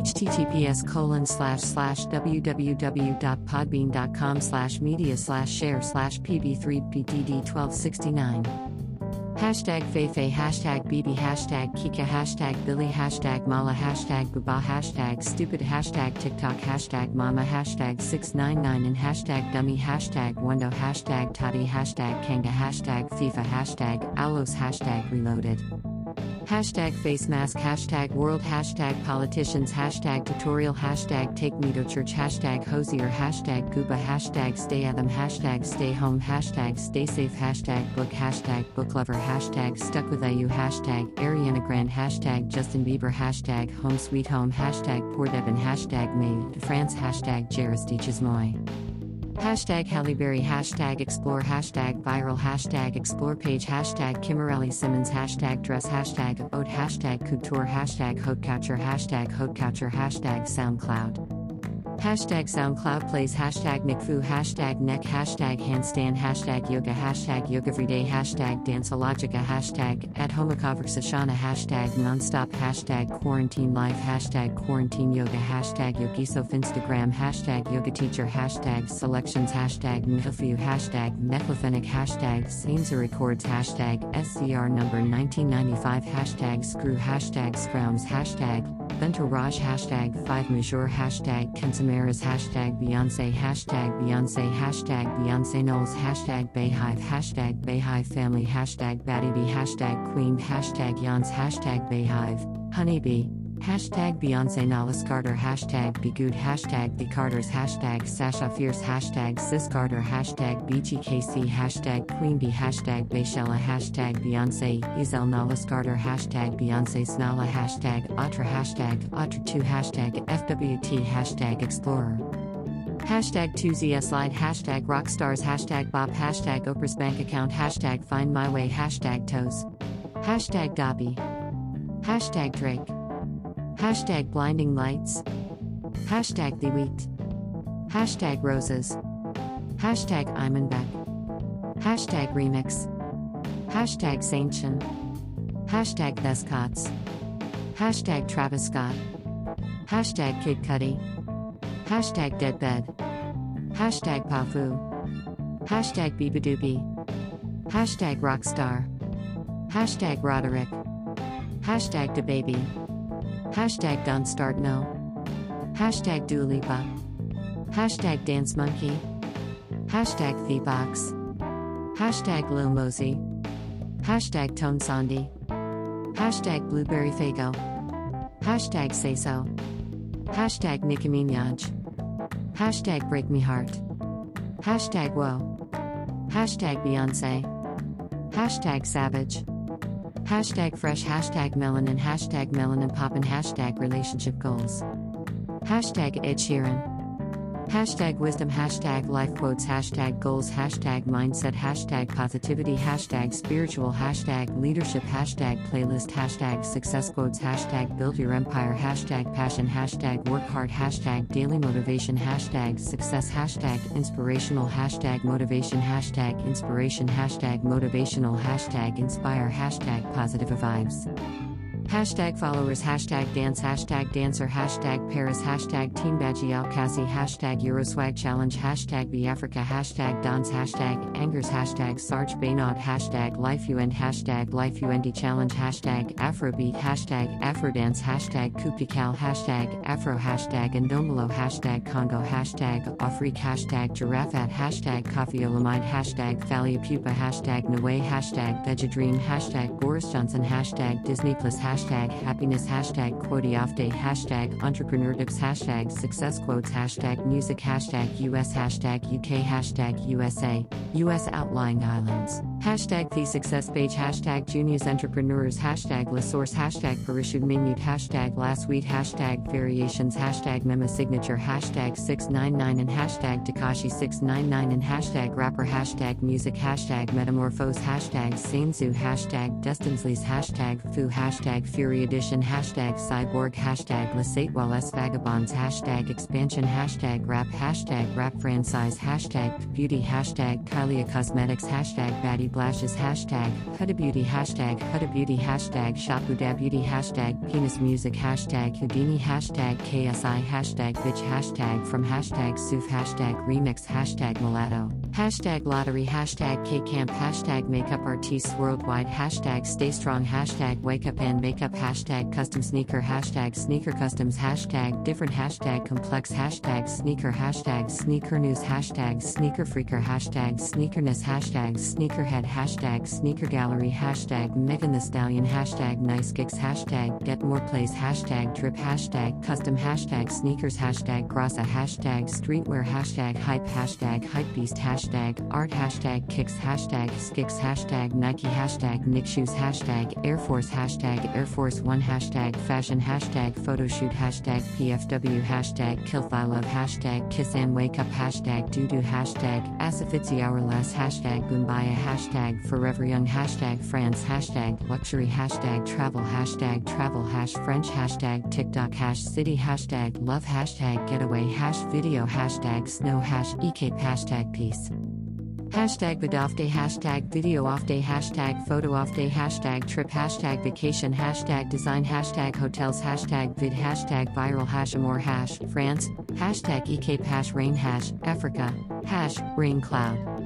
https colon slash slash www.podbean.com slash media slash share slash pb3bdd1269 Hashtag Feifei, hashtag BB, hashtag Kika, hashtag Billy, hashtag Mala, hashtag Buba, hashtag Stupid, hashtag TikTok, hashtag Mama, hashtag 699 and hashtag Dummy, hashtag Wendo, hashtag Toddy, hashtag Kanga, hashtag FIFA, hashtag Alos, hashtag Reloaded. Hashtag face mask, hashtag world, hashtag politicians, hashtag tutorial, hashtag take me to church, hashtag Hozier, hashtag gooba, hashtag stay at them, hashtag stay home, hashtag stay safe, hashtag book, hashtag book lover, hashtag stuck with IU, hashtag Ariana Grande, hashtag Justin Bieber, hashtag home sweet home, hashtag poor Devon, hashtag made France, hashtag Jairus Moi. Hashtag Halle Berry, hashtag explore, hashtag viral, hashtag explore page, hashtag Kimberly Simmons, hashtag dress, hashtag oat, hashtag couture, hashtag haute couture, hashtag haute couture, hashtag SoundCloud. Hashtag SoundCloud plays, hashtag NickFu, hashtag neck, hashtag handstand, hashtag yoga, hashtag yoga everyday, hashtag danceologica, hashtag at homoconversationa, hashtag nonstop, hashtag quarantine life, hashtag quarantine yoga, hashtag yogisof Instagram, hashtag yoga teacher, hashtag selections, hashtag nhafu, hashtag neclophenic, hashtag Sainza records, hashtag SCR number 1995, hashtag screw, hashtag scrounds, hashtag Bento hashtag 5 Major, hashtag Kensamaras, hashtag Beyonce, hashtag Beyonce, hashtag Beyonce Knowles, hashtag Beyhive, hashtag Beyhive Family, hashtag Batty hashtag Queen, hashtag Yans, hashtag Beyhive, Honeybee. Hashtag Beyonce Nala Carter, hashtag Begood, hashtag The Carters, hashtag Sasha Fierce, hashtag Sis Carter, hashtag BGKC, hashtag Queen Bee, hashtag Beychella, hashtag Beyonce, Izel Nala Carter, hashtag Beyonce Snala, hashtag Atra, hashtag Atra2, hashtag FWT, hashtag Explorer. Hashtag 2ZS Slide, hashtag Rockstars, hashtag Bob, hashtag Oprah's bank account, hashtag Find My Way, hashtag Toes. Hashtag Dobby. Hashtag Drake. Hashtag blinding lights. Hashtag the wheat. Hashtag roses. Hashtag Imanbek. Hashtag remix. Hashtag Saintchen. Hashtag Thescots. Hashtag Travis Scott. Hashtag Kid Cudi. Hashtag Deadbed. Hashtag Pafu. Hashtag Beabadoobee. Hashtag Rockstar. Hashtag Roderick. Hashtag DaBaby. Hashtag Don't Start No. Hashtag Dua Lipa. Hashtag Dance Monkey. Hashtag Thebox. Hashtag Lil Mosey. Hashtag Tones and I. Hashtag Blueberry Faygo. Hashtag Say So. Hashtag Nicki Minaj. Hashtag Break Me Heart. Hashtag Whoa. Hashtag Beyonce. Hashtag Savage. Hashtag fresh, hashtag melanin, hashtag melanin poppin, hashtag relationship goals. Hashtag Ed Sheeran. Hashtag wisdom, hashtag life quotes, hashtag goals, hashtag mindset, hashtag positivity, hashtag spiritual, hashtag leadership, hashtag playlist, hashtag success quotes, hashtag build your empire, hashtag passion, hashtag work hard, hashtag daily motivation, hashtag success, hashtag inspirational, hashtag motivation, hashtag inspiration, hashtag motivational, hashtag inspire, hashtag positive vibes. Hashtag followers, hashtag dance, hashtag dancer, hashtag Paris, hashtag Team Badgie Alcassi, hashtag Euroswag Challenge, hashtag Be Africa, hashtag Dons, hashtag Angers, hashtag Sarge Baynod, hashtag Life UND, hashtag Life UND Challenge, hashtag Afrobeat, hashtag Afrodance, hashtag Kupikal, hashtag Afro, hashtag Ndomolo, hashtag Congo, hashtag Afrique, hashtag Giraffat, hashtag Coffee Olamide, hashtag Thalia Pupa, hashtag Nwe, hashtag Vegedream, hashtag Boris Johnson, hashtag Disney Plus, hashtag hashtag happiness, hashtag day, hashtag entrepreneur tips, hashtag success quotes, hashtag music, hashtag US, hashtag UK, hashtag USA, US outlying islands, hashtag the success page, hashtag juniors entrepreneurs, hashtag la source, hashtag parachute minute, hashtag last week, hashtag variations, hashtag memo signature, hashtag 699 and hashtag Takashi 699 and hashtag rapper, hashtag music, hashtag metamorphose, hashtag Sainzu, hashtag Destinsleys, hashtag foo, hashtag Fury Edition, hashtag Cyborg, hashtag Lesatewell S Vagabonds, hashtag Expansion, hashtag Rap, hashtag Rap Franchise, hashtag Beauty, hashtag Kylie Cosmetics, hashtag Batty blashes hashtag Huda Beauty hashtag Huda Beauty hashtag Shop Huda Beauty hashtag Penis Music hashtag Houdini hashtag KSI hashtag Bitch hashtag From hashtag Soof hashtag Remix hashtag Mulatto hashtag Lottery hashtag K-Camp hashtag Makeup Artists Worldwide hashtag Stay Strong hashtag Wake Up and Makeup hashtag Custom Sneaker hashtag Sneaker Customs hashtag Different hashtag Complex hashtag Sneaker hashtag Sneaker News hashtag Sneaker Freaker hashtag Sneakerness hashtag Sneakerhead hashtag Sneaker Gallery hashtag Megan Thee Stallion hashtag Nice Kicks hashtag Get More Plays hashtag Drip hashtag Custom hashtag Sneakers hashtag Grassa hashtag Streetwear hashtag Hype hashtag Hypebeast hashtag Art hashtag Kicks hashtag Skicks hashtag Nike hashtag Nick Shoes hashtag Air Force hashtag Air Force One hashtag Fashion hashtag Photoshoot hashtag PFW hashtag Kilth I Love hashtag Kiss and Wake Up hashtag Doodoo hashtag Asafitzi Hourless hashtag Goombaya hashtag Forever Young hashtag France hashtag Luxury hashtag Travel hashtag Travel hash French hashtag TikTok hash City hashtag Love hashtag Getaway hash Video hashtag Snow hash ECAPE hashtag Peace Hashtag off day, hashtag video off day, hashtag photo off day, hashtag trip, hashtag vacation, hashtag design, hashtag hotels, hashtag vid, hashtag viral, hash more hash, France, hashtag ecape, hash rain, hash, Africa, hash rain cloud.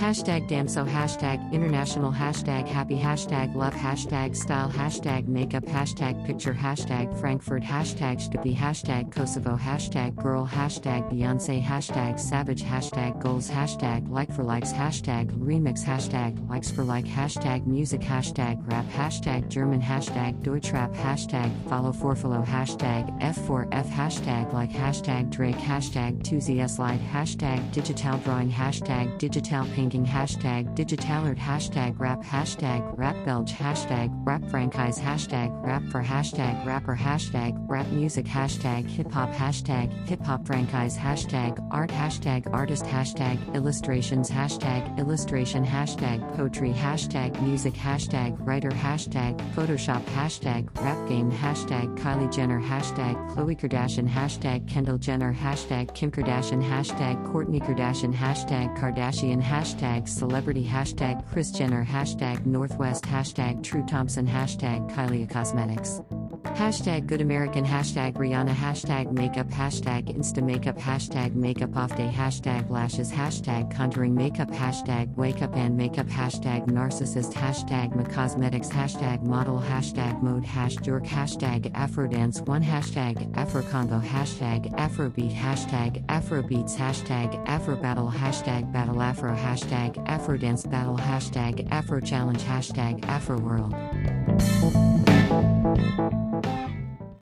Hashtag Damso, hashtag international, hashtag happy, hashtag love, hashtag style, hashtag makeup, hashtag picture, hashtag Frankfurt, hashtag Stupi, hashtag Kosovo, hashtag girl, hashtag Beyonce, hashtag savage, hashtag goals, hashtag like for likes, hashtag remix, hashtag likes for like, hashtag music, hashtag rap, hashtag German, hashtag Deutschrap, hashtag follow for follow, hashtag F4F, hashtag like, hashtag Drake, hashtag 2ZS Light, hashtag digital drawing, hashtag digital painting hashtag digitalert hashtag rap hashtag rap belge hashtag rap franchise hashtag rap for hashtag rapper hashtag rap music hashtag hip hop hashtag hip hop franchise hashtag art hashtag artist hashtag illustrations hashtag illustration hashtag poetry hashtag music hashtag writer hashtag photoshop hashtag rap game hashtag Kylie Jenner hashtag Khloe Kardashian hashtag Kendall Jenner hashtag Kim Kardashian hashtag Kourtney Kardashian hashtag Kardashian hashtag hashtag celebrity hashtag Kris Jenner hashtag Northwest hashtag True Thompson hashtag Kylie Cosmetics. Hashtag Good American Hashtag Rihanna Hashtag Makeup Hashtag Insta Makeup Hashtag Makeup Off Day Hashtag Lashes Hashtag Contouring Makeup Hashtag Wake Up and Makeup Hashtag Narcissist Hashtag Cosmetics Hashtag Model Hashtag Mode Hash Jork Hashtag Afrodance 1 Hashtag Afroconvo Hashtag Afrobeat Hashtag Afrobeats Hashtag Afrobattle Hashtag Battle Afro Hashtag Afrodance Battle Hashtag Afro Challenge Hashtag Afro World